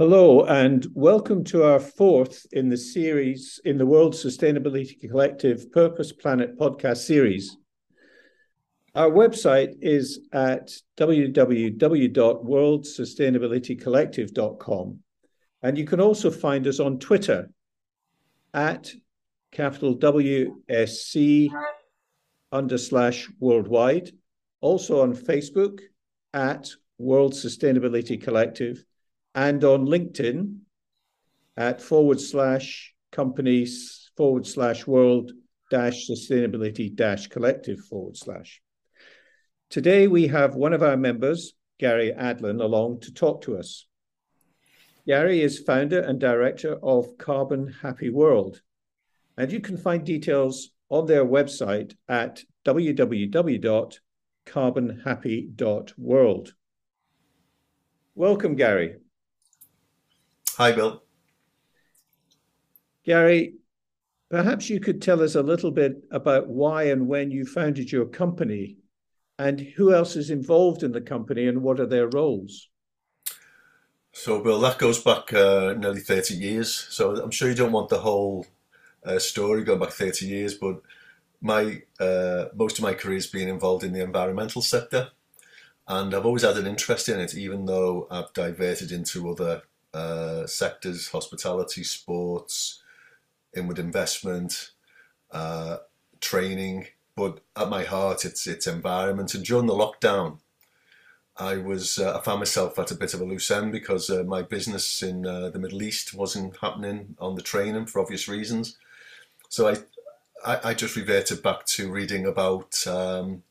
Hello, and welcome to our fourth in the series in the World Sustainability Collective Purpose Planet podcast series. Our website is at www.worldsustainabilitycollective.com, and you can also find us on Twitter at capital WSC under slash worldwide, also on Facebook at World Sustainability Collective and on LinkedIn at forward slash companies forward slash world dash sustainability dash collective forward slash. Today we have one of our members, Gary Adlen, along to talk to us. Gary is founder and director of Carbon Happy World, and you can find details on their website at www.carbonhappy.world. Welcome, Gary. Hi, Bill. Gary, perhaps you could tell us a little bit about why and when you founded your company and who else is involved in the company and what are their roles? So, Bill, that goes back uh, nearly 30 years. So, I'm sure you don't want the whole uh, story going back 30 years, but my uh, most of my career has been involved in the environmental sector, and I've always had an interest in it, even though I've diverted into other uh, sectors hospitality, sports, inward investment, uh, training. But at my heart, it's, it's environment. And during the lockdown, I was uh, I found myself at a bit of a loose end because uh, my business in uh, the Middle East wasn't happening on the training for obvious reasons. So I I, I just reverted back to reading about um,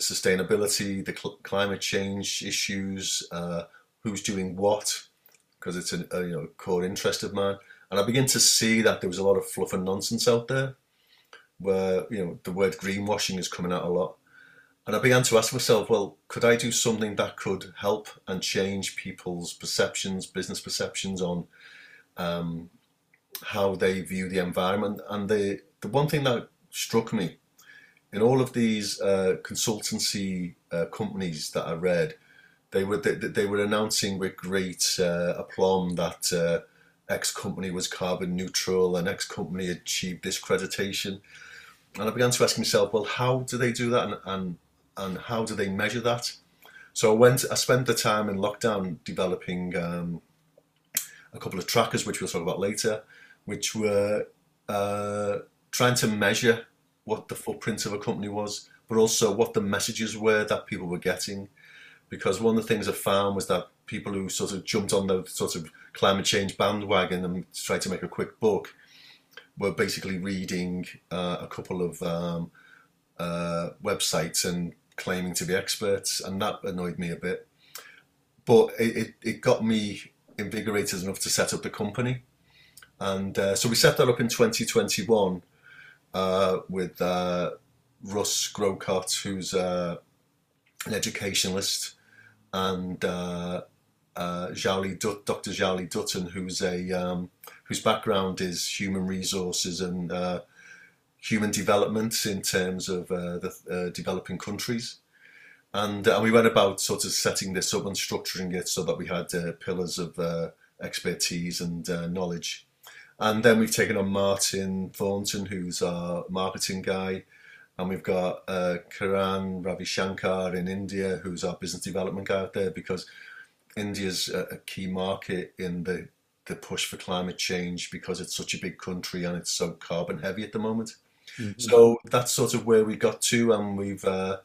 sustainability, the cl- climate change issues, uh, who's doing what, because it's a, a, you know core interest of mine. And I begin to see that there was a lot of fluff and nonsense out there, where you know the word greenwashing is coming out a lot. And I began to ask myself, well, could I do something that could help and change people's perceptions, business perceptions on um, how they view the environment? And the the one thing that struck me in all of these uh, consultancy uh, companies that I read, they were they, they were announcing with great uh, aplomb that uh, X company was carbon neutral and X company achieved this accreditation, and I began to ask myself, well, how do they do that, and and, and how do they measure that? So I went, I spent the time in lockdown developing um, a couple of trackers, which we'll talk about later, which were uh, trying to measure what the footprint of a company was, but also what the messages were that people were getting because one of the things I found was that people who sort of jumped on the sort of climate change bandwagon and tried to make a quick buck were basically reading uh, a couple of um, uh, websites and claiming to be experts, and that annoyed me a bit. But it, it, it got me invigorated enough to set up the company. And uh, so we set that up in 2021 uh, with uh, Russ Grocott, who's uh, an educationalist and uh, uh, Dr. Jali Dutton, who's a um, whose background is human resources and uh, human development in terms of uh, the uh, developing countries. And, and we went about sort of setting this up and structuring it so that we had uh, pillars of uh, expertise and knowledge. And then we've taken on Martin Thornton, who's our marketing guy, and we've got uh, Karan Ravi Shankar in India, who's our business development guy out there, because India's a, a key market in the, the push for climate change because it's such a big country and it's so carbon heavy at the moment. Mm-hmm. So that's sort of where we got to, and we've uh,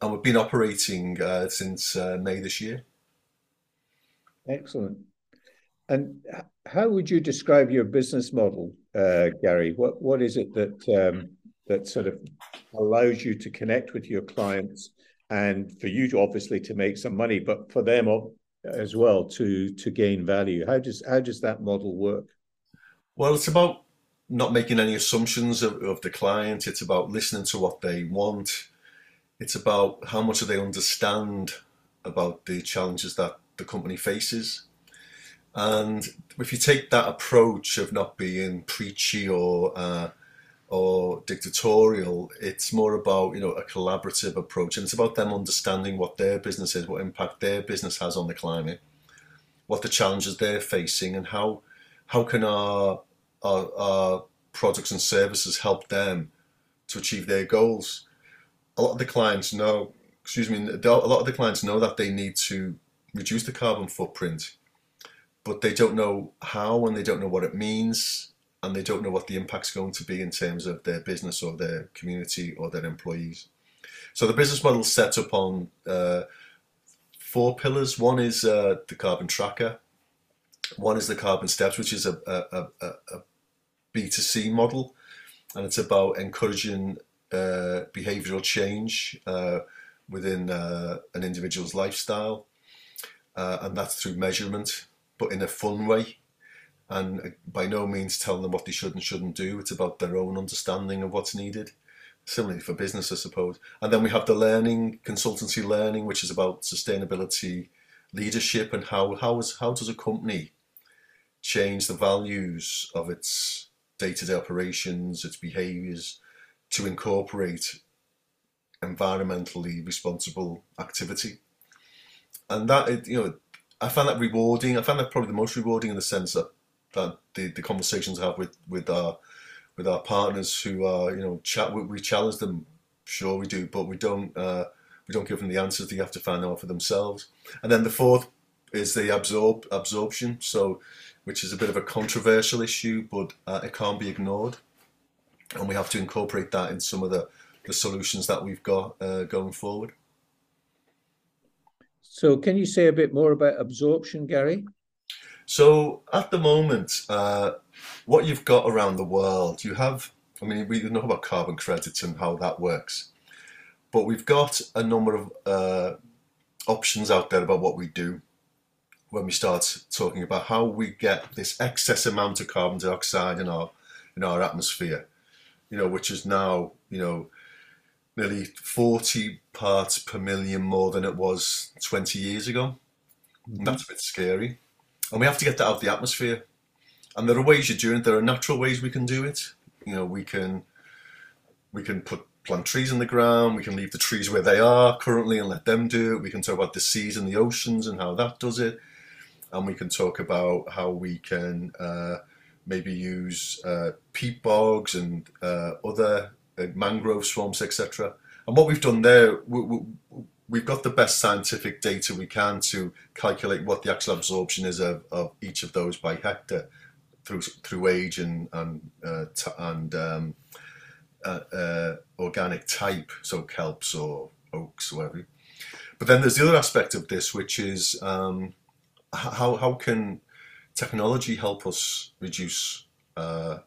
and we've been operating uh, since uh, May this year. Excellent. And how would you describe your business model, uh, Gary? What what is it that um, that sort of allows you to connect with your clients and for you to obviously to make some money, but for them as well to to gain value. How does how does that model work? Well, it's about not making any assumptions of, of the client. It's about listening to what they want. It's about how much do they understand about the challenges that the company faces. And if you take that approach of not being preachy or uh, or dictatorial. It's more about you know a collaborative approach, and it's about them understanding what their business is, what impact their business has on the climate, what the challenges they're facing, and how how can our our, our products and services help them to achieve their goals. A lot of the clients know, excuse me, a lot of the clients know that they need to reduce the carbon footprint, but they don't know how and they don't know what it means and they don't know what the impact's going to be in terms of their business or their community or their employees. So the business model is set up on uh, four pillars. One is uh, the carbon tracker. One is the carbon steps, which is a, a, a, a B2C model, and it's about encouraging uh, behavioral change uh, within uh, an individual's lifestyle, uh, and that's through measurement, but in a fun way. And uh, by no means telling them what they should and shouldn't do. It's about their own understanding of what's needed. Similarly for business, I suppose. And then we have the learning, consultancy learning, which is about sustainability leadership and how how is how does a company change the values of its day-to-day operations, its behaviours, to incorporate environmentally responsible activity. And that, you know, I find that rewarding. I find that probably the most rewarding in the sense that, that the, the conversations I have with, with our with our partners who are, you know, chat, we, we challenge them, sure we do, but we don't uh, we don't give them the answers. They have to find out for themselves. And then the fourth is the absorb absorption. So which is a bit of a controversial issue, but uh, it can't be ignored. And we have to incorporate that in some of the, the solutions that we've got uh, going forward. So, can you say a bit more about absorption, Gary? So, at the moment, uh, what you've got around the world, you have, I mean, we know about carbon credits and how that works, but we've got a number of uh, options out there about what we do when we start talking about how we get this excess amount of carbon dioxide in our in our atmosphere, you know, which is now you know nearly 40 parts per million more than it was 20 years ago. Mm-hmm. That's a bit scary, and we have to get that out of the atmosphere. And there are ways you're doing it. There are natural ways we can do it. You know, we can we can put plant trees in the ground. We can leave the trees where they are currently and let them do it. We can talk about the seas and the oceans and how that does it and we can talk about how we can uh, maybe use uh, peat bogs and uh, other uh, mangrove swamps, etc. And what we've done there, we, we, have got the best scientific data we can to calculate what the actual absorption is of, of each of those by hectare through through age and and uh, t- and um, uh, organic type, so kelps or oaks or whatever. But then there's the other aspect of this, which is um, how how can technology help us reduce uh,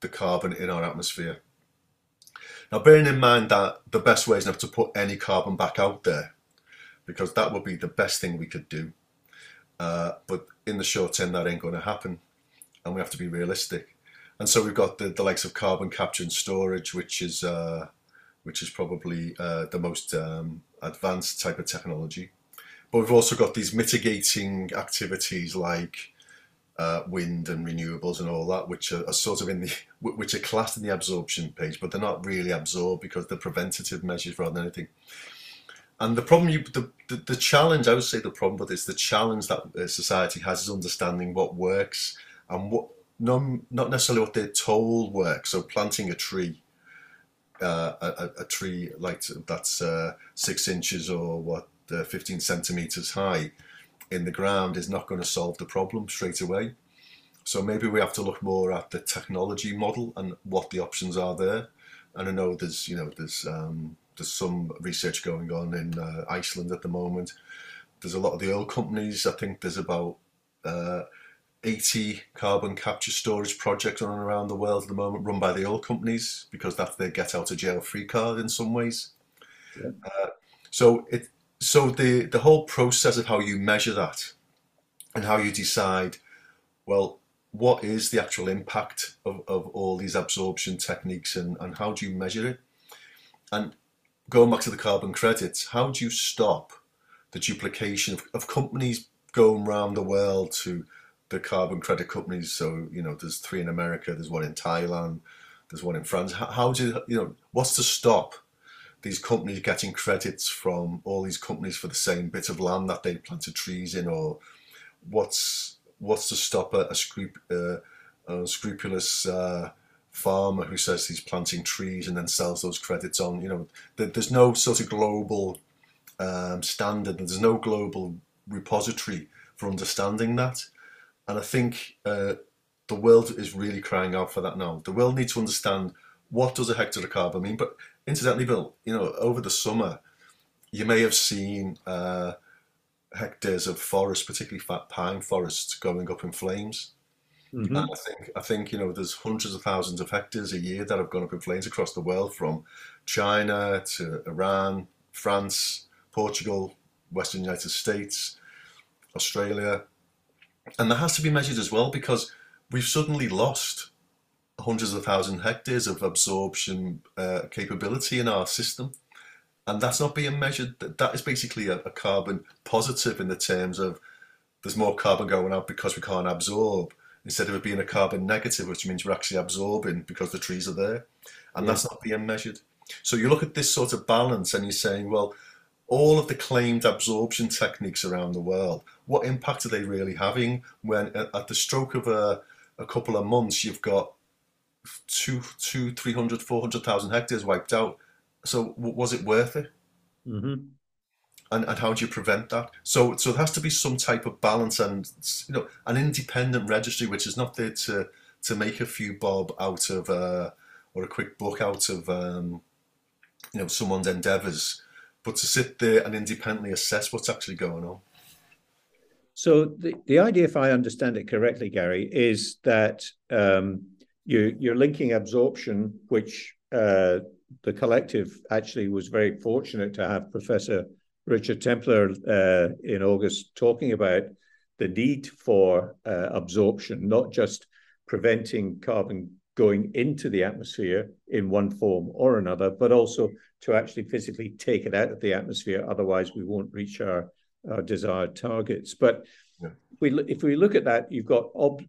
the carbon in our atmosphere? Now, bearing in mind that the best way is not to put any carbon back out there, because that would be the best thing we could do. Uh, but in the short term, that ain't going to happen, and we have to be realistic. And so we've got the, the likes of carbon capture and storage, which is uh, which is probably uh, the most um, advanced type of technology. But we've also got these mitigating activities like uh, wind and renewables and all that, which are, are, sort of in the which are classed in the absorption page, but they're not really absorbed because they're preventative measures rather than anything. And the problem, you, the, the, the challenge, I would say the problem with this, the challenge that uh, society has is understanding what works and what not, not necessarily what they're told works. So planting a tree, uh, a, a, tree like that's uh, six inches or what uh, 15 centimeters high in the ground is not going to solve the problem straight away. So maybe we have to look more at the technology model and what the options are there. And I know there's you know there's um, there's some research going on in uh, Iceland at the moment. There's a lot of the oil companies. I think there's about uh, 80 carbon capture storage projects on and around the world at the moment, run by the oil companies because that's their get out of jail free card in some ways. Yeah. Uh, so it so the the whole process of how you measure that and how you decide well what is the actual impact of, of all these absorption techniques and, and how do you measure it? And going back to the carbon credits how do you stop the duplication of, of companies going around the world to the carbon credit companies? So you know there's three in america there's one in thailand there's one in france. How, how do you, you know what's to stop these companies getting credits from all these companies for the same bit of land that they planted trees in or what's what's to stop a, a, scrup, uh, scrupulous uh, farmer who says he's planting trees and then sells those credits on? You know, there's no sort of global um, standard. There's no global repository for understanding that. And I think uh, the world is really crying out for that now. The world needs to understand what does a hectare of carbon mean. But incidentally, Bill, you know, over the summer, you may have seen uh, hectares of forest, particularly fat pine forests, going up in flames. Mm-hmm. And I think I think you know there's hundreds of thousands of hectares a year that have gone up in flames across the world, from China to Iran, France, Portugal, Western United States, Australia, and that has to be measured as well because we've suddenly lost hundreds of thousand hectares of absorption uh, capability in our system. And that's not being measured. That is basically a, a, carbon positive in the terms of there's more carbon going out because we can't absorb, instead of it being a carbon negative, which means we're actually absorbing because the trees are there. And yeah. that's not being measured. So you look at this sort of balance and you're saying, well, all of the claimed absorption techniques around the world, what impact are they really having when at the stroke of a, a couple of months you've got two, two, 300, 400,000 hectares wiped out. So was it worth it? Mm-hmm. And, and how do you prevent that? So so there has to be some type of balance and you know an independent registry which is not there to to make a few bob out of uh, or a quick book out of um, you know someone's endeavours, but to sit there and independently assess what's actually going on. So the, the idea, if I understand it correctly, Gary, is that um, you, you're linking absorption, which uh, the collective actually was very fortunate to have Professor Richard Templer uh, in August talking about the need for uh, absorption, not just preventing carbon going into the atmosphere in one form or another, but also to actually physically take it out of the atmosphere. Otherwise, we won't reach our our desired targets. But yeah. we, if we look at that, you've got ob,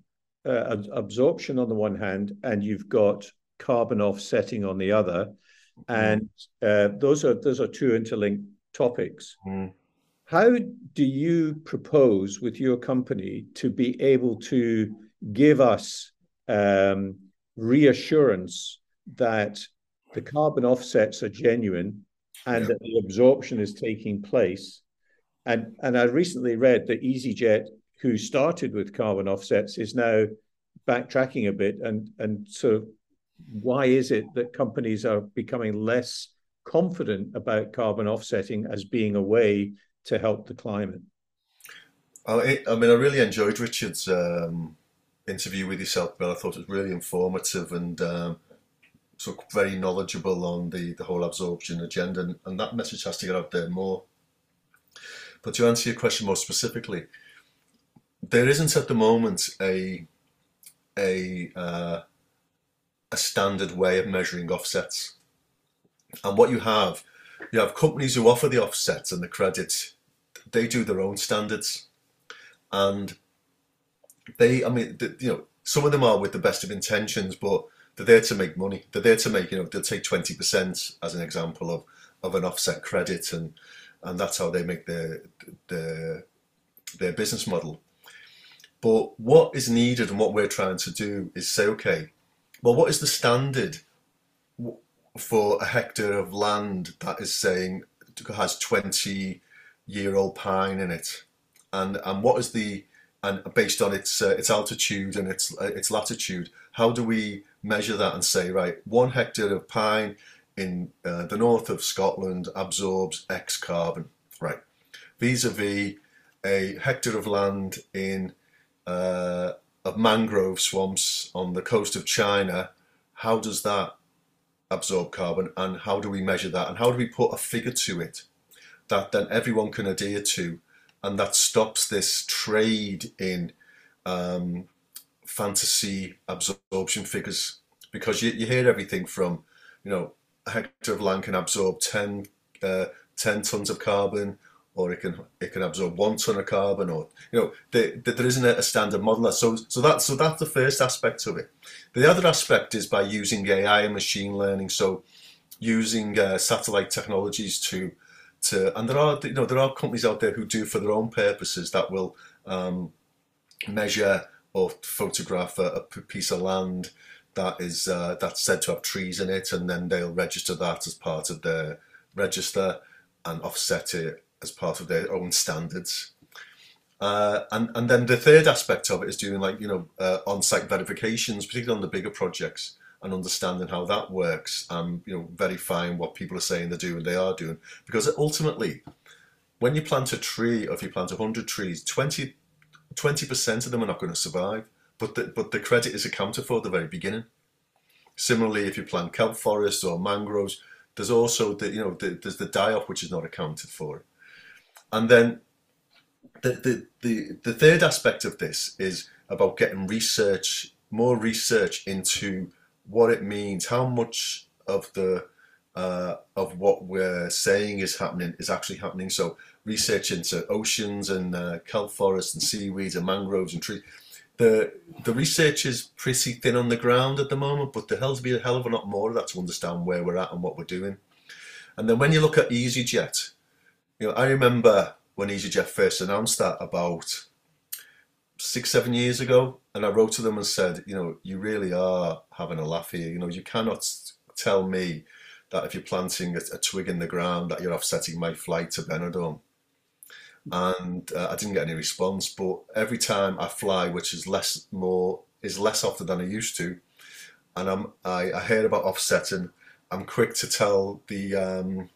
uh, absorption on the one hand, and you've got carbon offsetting on the other, mm. and uh, those are those are two interlinked topics. Mm. How do you propose with your company to be able to give us um, reassurance that the carbon offsets are genuine and yeah. that the absorption is taking place and and I recently read that EasyJet, who started with carbon offsets, is now backtracking a bit and and so why is it that companies are becoming less confident about carbon offsetting as being a way to help the climate? I, mean, I really enjoyed Richard's um, interview with yourself, Bill. I thought it was really informative and um, so very knowledgeable on the, the whole absorption agenda, and, and that message has to get out there more. But to answer your question more specifically, there isn't at the moment a a uh, a standard way of measuring offsets. And what you have, you have companies who offer the offsets and the credits. They do their own standards, and they, I mean, the, you know, some of them are with the best of intentions, but they're there to make money. They're there to make, you know, they'll take twenty percent as an example of of an offset credit, and and that's how they make their their their business model. But what is needed and what we're trying to do is say, okay, well, what is the standard for a hectare of land that is saying has 20 year old pine in it, and and what is the and based on its uh, its altitude and its uh, its latitude, how do we measure that and say right, one hectare of pine in uh, the north of Scotland absorbs X carbon, right? Vis-a-vis a hectare of land in uh, of mangrove swamps on the coast of China, how does that absorb carbon and how do we measure that and how do we put a figure to it that then everyone can adhere to and that stops this trade in um, fantasy absorption figures? Because you, you hear everything from you know a hectare of land can absorb 10, uh, 10 tons of carbon, or it can it can absorb one ton of carbon, or you know the, the, there isn't a standard model. So so that so that's the first aspect of it. The other aspect is by using AI and machine learning. So using uh, satellite technologies to to and there are you know there are companies out there who do for their own purposes that will um, measure or photograph a, a piece of land that is uh, that's said to have trees in it, and then they'll register that as part of their register and offset it as part of their own standards. Uh, and and then the third aspect of it is doing like you know uh, on-site verifications, particularly on the bigger projects, and understanding how that works, and you know verifying what people are saying they're doing, they are doing. Because ultimately, when you plant a tree, or if you plant hundred trees, 20 percent of them are not going to survive but the, but the credit is accounted for at the very beginning. Similarly, if you plant kelp forests or mangroves, there's also the you know the, there's the die-off which is not accounted for, and then the, the the the third aspect of this is about getting research, more research into what it means, how much of the uh, of what we're saying is happening is actually happening. So research into oceans and uh, kelp forests and seaweeds and mangroves and trees the the research is pretty thin on the ground at the moment, but there has to be a hell of a lot more of that to understand where we're at and what we're doing. And then when you look at EasyJet, you know, I remember when EasyJet first announced that about six, seven years ago, and I wrote to them and said, you know, you really are having a laugh here. You know, you cannot tell me that if you're planting a, a twig in the ground that you're offsetting my flight to Benidorm and uh, I didn't get any response. But every time I fly, which is less more is less often than I used to, and I'm I, I hear about offsetting. I'm quick to tell the um,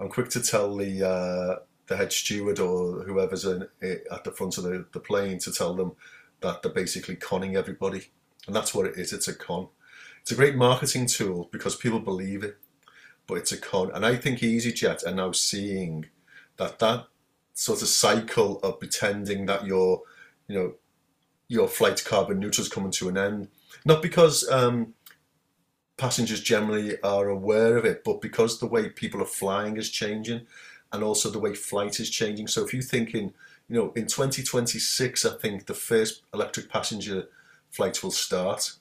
I'm quick to tell the uh, the head steward or whoever's in, at the front of the, the plane to tell them that they're basically conning everybody, and that's what it is. It's a con. It's a great marketing tool because people believe it, but it's a con. And I think EasyJet are now seeing that that sort of cycle of pretending that your, you know, your flight carbon neutral is coming to an end. Not because um, passengers generally are aware of it, but because the way people are flying is changing, and also the way flight is changing. So if you think thinking, you know, in 2026, I think the first electric passenger flights will start,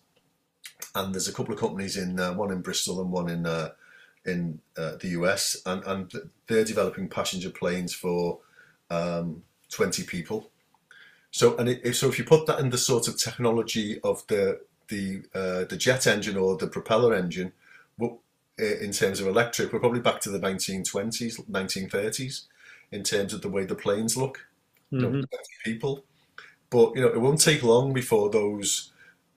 and there's a couple of companies in uh, one in Bristol and one in uh, in uh, the US, and and they're developing passenger planes for um, 20 people. So and it, so if you put that in the sort of technology of the the uh, the jet engine or the propeller engine, in terms of electric, we're probably back to the 1920s, 1930s in terms of the way the planes look. Mm-hmm. You know, mm-hmm. people, but you know it won't take long before those.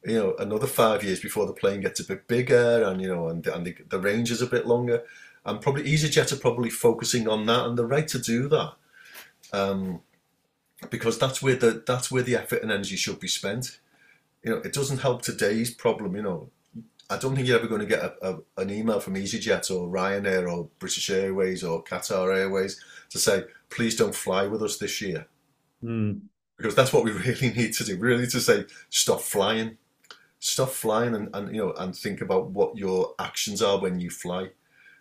You know, another five years before the plane gets a bit bigger, and you know, and and the, the range is a bit longer. And probably EasyJet are probably focusing on that, and they're right to do that um, because that's where the that's where the effort and energy should be spent. You know, it doesn't help today's problem. You know, I don't think you're ever going to get a, a, an email from EasyJet or Ryanair or British Airways or Qatar Airways to say, please don't fly with us this year. Mm. Because that's what we really need to do, really to say, stop flying. Stop flying and, and you know and think about what your actions are when you fly.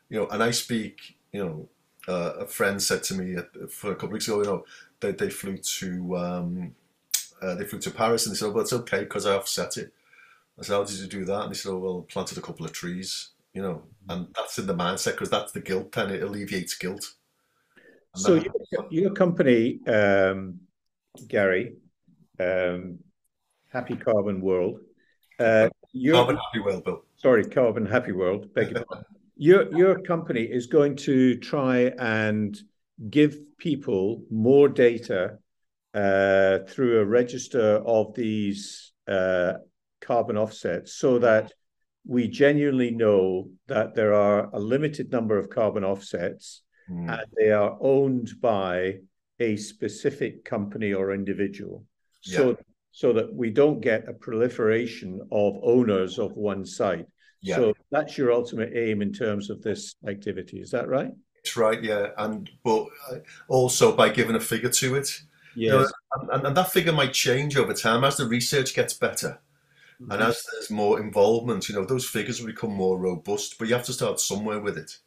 You know, and I speak, you know, uh, a friend said to me for a couple of weeks ago, you know, they, they flew to um, uh, they flew to Paris and they said, oh, well, it's okay because I offset it. I said, how did you do that? And they said, oh, well, planted a couple of trees, you know, and that's in the mindset because that's the guilt and it alleviates guilt. And so your, your, company, um, Gary, um, Happy Carbon World. Uh, Carbon Happy World, Bill. Sorry, Carbon Happy World. Beg your pardon your your company is going to try and give people more data uh, through a register of these uh, carbon offsets, so that we genuinely know that there are a limited number of carbon offsets, mm. and they are owned by a specific company or individual. Yeah. So so that we don't get a proliferation of owners of one site. Yeah. So that's your ultimate aim in terms of this activity. Is that right? It's right, yeah. And but uh, also by giving a figure to it. Yes. You know, and, and, that figure might change over time as the research gets better. Mm-hmm. And as there's more involvement, you know, those figures will become more robust, but you have to start somewhere with it.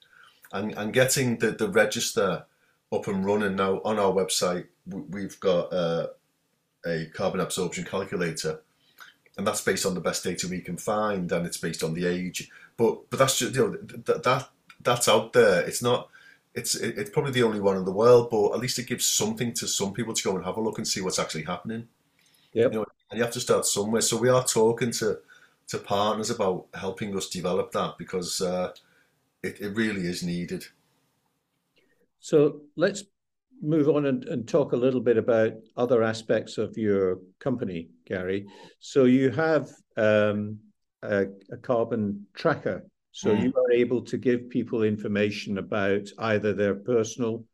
And, and getting the, the register up and running now on our website, we've got uh, a carbon absorption calculator and that's based on the best data we can find, and it's based on the age. But but that's just you know that that that's out there. It's not. It's it's probably the only one in the world, but at least it gives something to some people to go and have a look and see what's actually happening. Yep. You know, and you have to start somewhere. So we are talking to to partners about helping us develop that because uh, it, it really is needed. So let's move on and, and talk a little bit about other aspects of your company, Gary. So you have um, a, a, carbon tracker. So mm. you are able to give people information about either their personal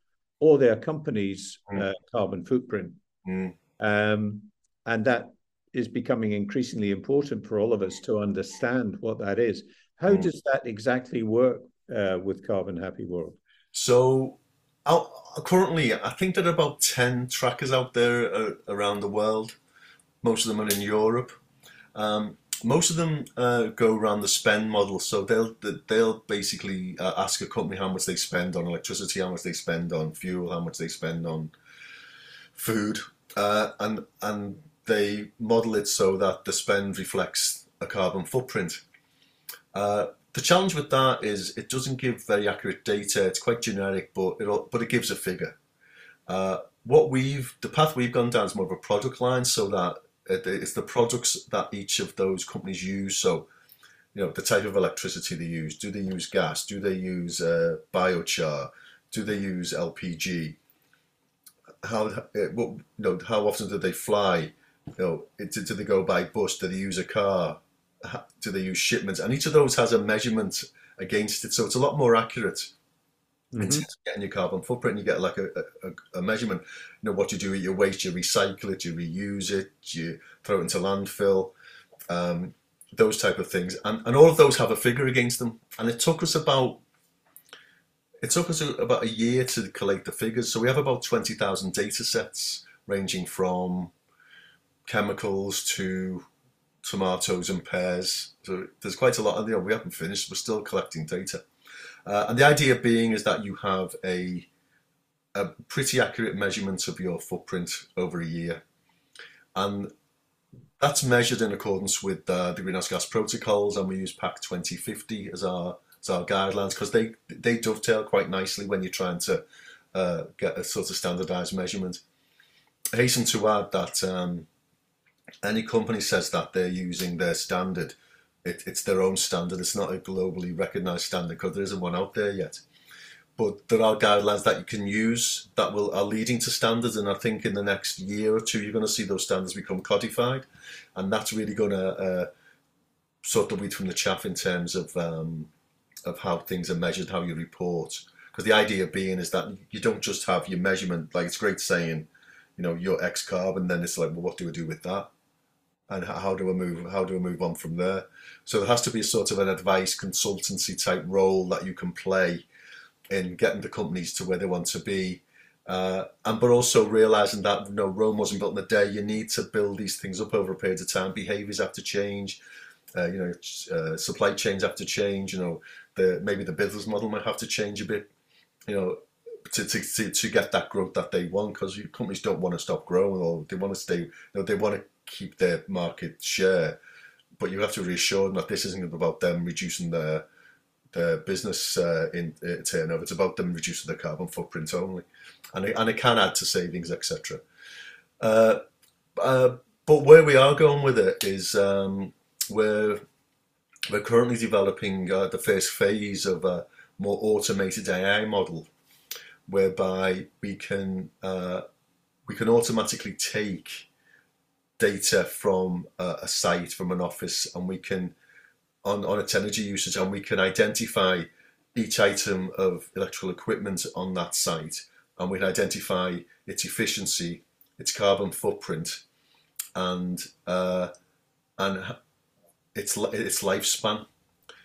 or their company's mm. uh, carbon footprint. Mm. Um, and that is becoming increasingly important for all of us to understand what that is. How mm. does that exactly work uh, with Carbon Happy World? So out, currently, I think there are about 10 trackers out there uh, around the world. Most of them are in Europe. Um, most of them uh, go around the spend model. So they'll they'll basically uh, ask a company how much they spend on electricity, how much they spend on fuel, how much they spend on food, uh, and and they model it so that the spend reflects a carbon footprint. Uh, the challenge with that is it doesn't give very accurate data. It's quite generic, but it but it gives a figure. Uh, what we've the path we've gone down is more of a product line, so that it's the products that each of those companies use. So, you know, the type of electricity they use. Do they use gas? Do they use uh, biochar? Do they use LPG? How uh, what, you know how often do they fly? You know, do they go by bus? Do they use a car? do they use shipments? And each of those has a measurement against it, so it's a lot more accurate. Mm-hmm. In terms of getting your carbon footprint, you get like a, a, a, measurement. You know what you do with your waste, you recycle it, you reuse it, you throw it into landfill, um, those type of things, and and all of those have a figure against them. And it took us about it took us about a year to collect the figures. So we have about twenty thousand data sets ranging from chemicals to tomatoes and pears. So there's quite a lot. You know, we haven't finished. We're still collecting data. Uh, and the idea being is that you have a a pretty accurate measurement of your footprint over a year, and that's measured in accordance with uh, the greenhouse gas protocols, and we use PAS 2050 as our as our guidelines because they they dovetail quite nicely when you're trying to uh, get a sort of standardized measurement. I hasten to add that um, any company says that they're using their standard, it, it's their own standard. It's not a globally recognized standard because there isn't one out there yet. But there are guidelines that you can use that will are leading to standards, and I think in the next year or two you're going to see those standards become codified, and that's really going to uh, sort the wheat from the chaff in terms of um, of how things are measured, how you report. Because the idea being is that you don't just have your measurement. Like it's great saying, you know, your X carb, and then it's like, well, what do we do with that? And how do I move? How do I move on from there? So there has to be a sort of an advice consultancy type role that you can play in getting the companies to where they want to be, uh, and but also realizing that you know Rome wasn't built in a day. You need to build these things up over a period of time. Behaviors have to change. Uh, you know, uh, supply chains have to change. You know, the maybe the business model might have to change a bit. You know, to, to, to, get that growth that they want because companies don't want to stop growing or they want to stay, you know, they want to keep their market share. But you have to reassure them that this isn't about them reducing their their business uh, in uh, turnover. It's about them reducing their carbon footprint only, and it, and it can add to savings, etc. Uh, uh, but where we are going with it is um, we're we're currently developing uh, the first phase of a more automated AI model, whereby we can uh, we can automatically take data from a, a site, from an office, and we can, on, on its energy usage, and we can identify each item of electrical equipment on that site, and we can identify its efficiency, its carbon footprint, and uh, and its its lifespan.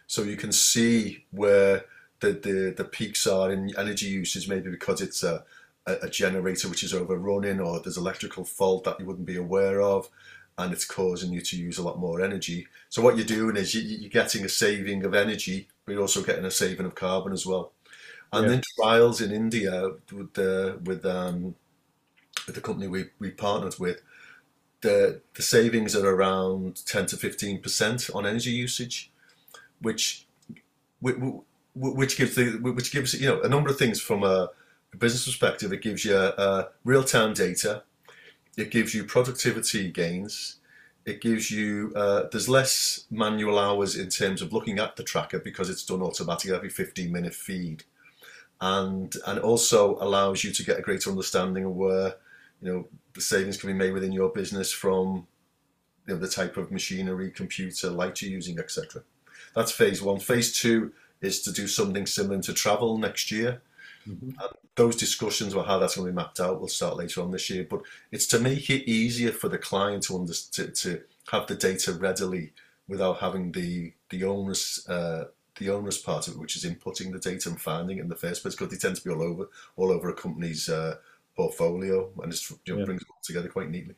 So you can see where the, the, the peaks are in energy usage, maybe because it's a a, a generator which is overrunning or there's electrical fault that you wouldn't be aware of and it's causing you to use a lot more energy. So what you're doing is you, are getting a saving of energy, but you're also getting a saving of carbon as well. And yeah. then trials in India with the with um, with the company we, we partnered with, the the savings are around ten to fifteen percent on energy usage, which which gives the which gives you know a number of things from a business perspective, it gives you uh, real time data. it gives you productivity gains. It gives you uh, there's less manual hours in terms of looking at the tracker because it's done automatically every 15 minute feed, and and also allows you to get a greater understanding of where you know the savings can be made within your business from you know, the type of machinery, computer, light you're using, etc. That's phase one. Phase two is to do something similar to travel next year. Mm-hmm. those discussions about how that's going to be mapped out will start later on this year. But it's to make it easier for the client to under, to, to have the data readily without having the the onerous uh, the onerous part of it, which is inputting the data and finding it in the first place, because they tend to be all over all over a company's uh, portfolio, and it you know, yeah. brings it all together quite neatly.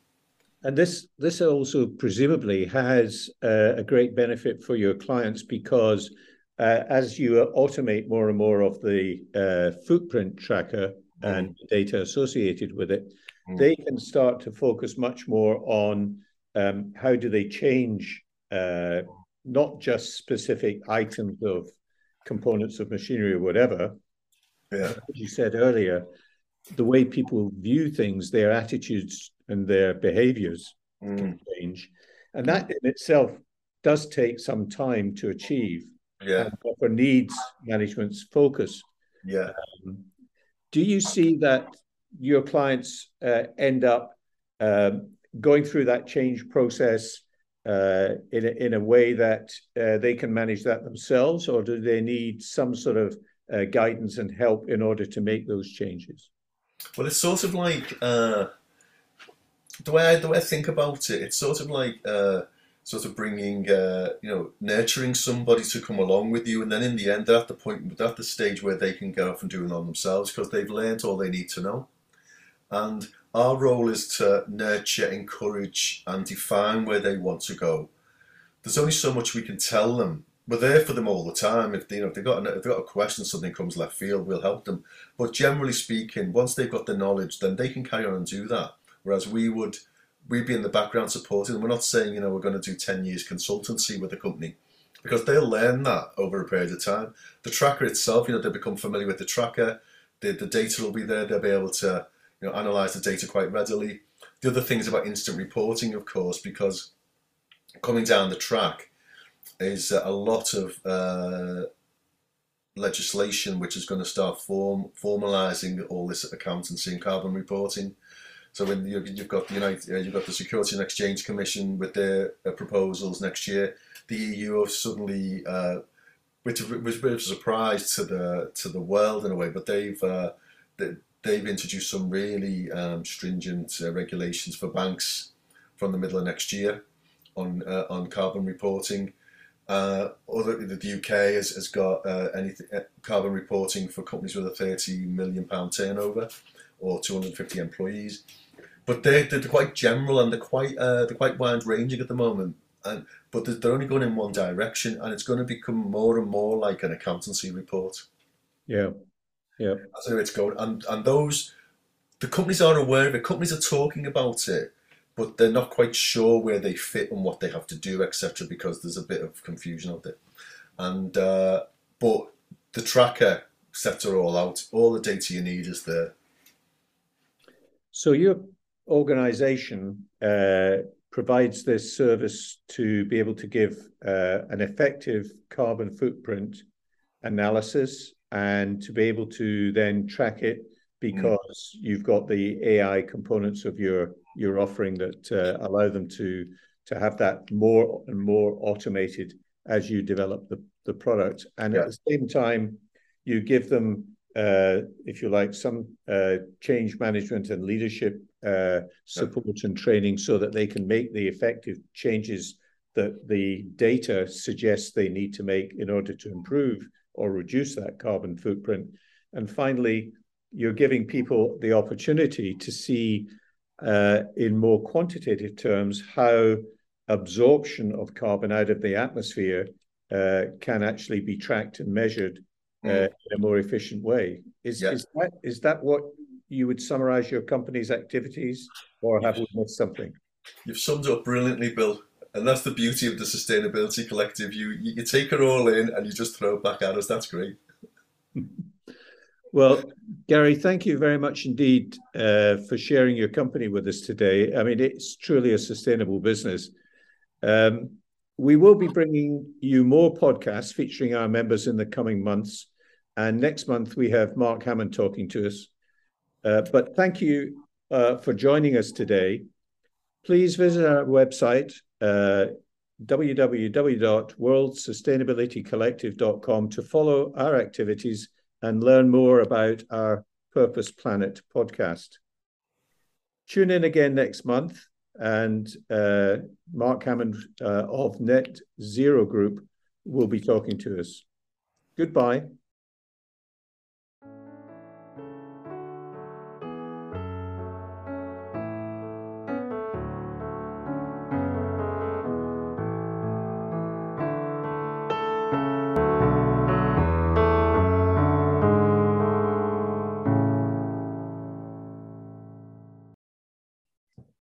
And this this also presumably has uh, a great benefit for your clients because uh, as you automate more and more of the uh, footprint tracker mm. and data associated with it, mm. they can start to focus much more on um, how do they change uh, not just specific items of components of machinery or whatever. Yeah. As you said earlier, the way people view things, their attitudes and their behaviors mm. can change. And that in itself does take some time to achieve yeah. for needs management's focus. Yeah. Um, do you see that your clients uh, end up um, going through that change process uh, in, a, in a way that uh, they can manage that themselves, or do they need some sort of uh, guidance and help in order to make those changes? Well, it's sort of like uh, the way I, the way I think about it. It's sort of like uh, sort of bringing, uh, you know, nurturing somebody to come along with you, and then in the end, they're at the point, they're at the stage where they can get off and do it on themselves because they've learned all they need to know. And our role is to nurture, encourage, and define where they want to go. There's only so much we can tell them. We're there for them all the time. If they, you know, if they've got, if they've got a question, something comes left field, we'll help them. But generally speaking, once they've got the knowledge, then they can carry on and do that. Whereas we would we'd be in the background supporting them. We're not saying, you know, we're going to do 10 years consultancy with the company because they'll learn that over a period of time. The tracker itself, you know, they'll become familiar with the tracker, the, the data will be there, they'll be able to, you know, analyze the data quite readily. The other thing is about instant reporting, of course, because coming down the track is a lot of uh, legislation which is going to start form formalizing all this accountancy and carbon reporting. So when you, have got the United, uh, you've got the Security and Exchange Commission with their uh, proposals next year. The EU have suddenly, uh, which was a bit of a surprise to the to the world in a way, but they've they, they've introduced some really um, stringent regulations for banks from the middle of next year on on carbon reporting. Uh, other, the UK has, has got uh, carbon reporting for companies with a 30 million pound turnover or 250 employees but they're, they're quite general and they're quite uh, they're quite wide ranging at the moment. And but they're only going in one direction, and it's going to become more and more like an accountancy report. Yeah, yeah. That's how it's going, and and those the companies are aware of it. Companies are talking about it, but they're not quite sure where they fit and what they have to do, etc. Because there's a bit of confusion out there. And uh, but the tracker sets it all out. All the data you need is there. So you're organization uh, provides this service to be able to give uh, an effective carbon footprint analysis and to be able to then track it because mm. you've got the AI components of your your offering that uh, allow them to to have that more and more automated as you develop the, the product and yeah. at the same time you give them uh, if you like some uh, change management and leadership uh, support and training so that they can make the effective changes that the data suggests they need to make in order to improve or reduce that carbon footprint. And finally, you're giving people the opportunity to see uh, in more quantitative terms how absorption of carbon out of the atmosphere uh, can actually be tracked and measured uh, mm. in a more efficient way. Is, yeah. is that is that what you would summarize your company's activities, or have we missed something? You've summed up brilliantly, Bill. And that's the beauty of the Sustainability Collective. You, you, take it all in and you just throw it back at us. That's great. Well, Gary, thank you very much indeed uh, for sharing your company with us today. I mean, it's truly a sustainable business. Um, we will be bringing you more podcasts featuring our members in the coming months. And next month, we have Mark Hammond talking to us. Uh, but thank you uh, for joining us today. Please visit our website, uh, www.worldsustainabilitycollective.com, to follow our activities and learn more about our Purpose Planet podcast. Tune in again next month, and uh, Mark Hammond uh, of Net Zero Group will be talking to us. Goodbye.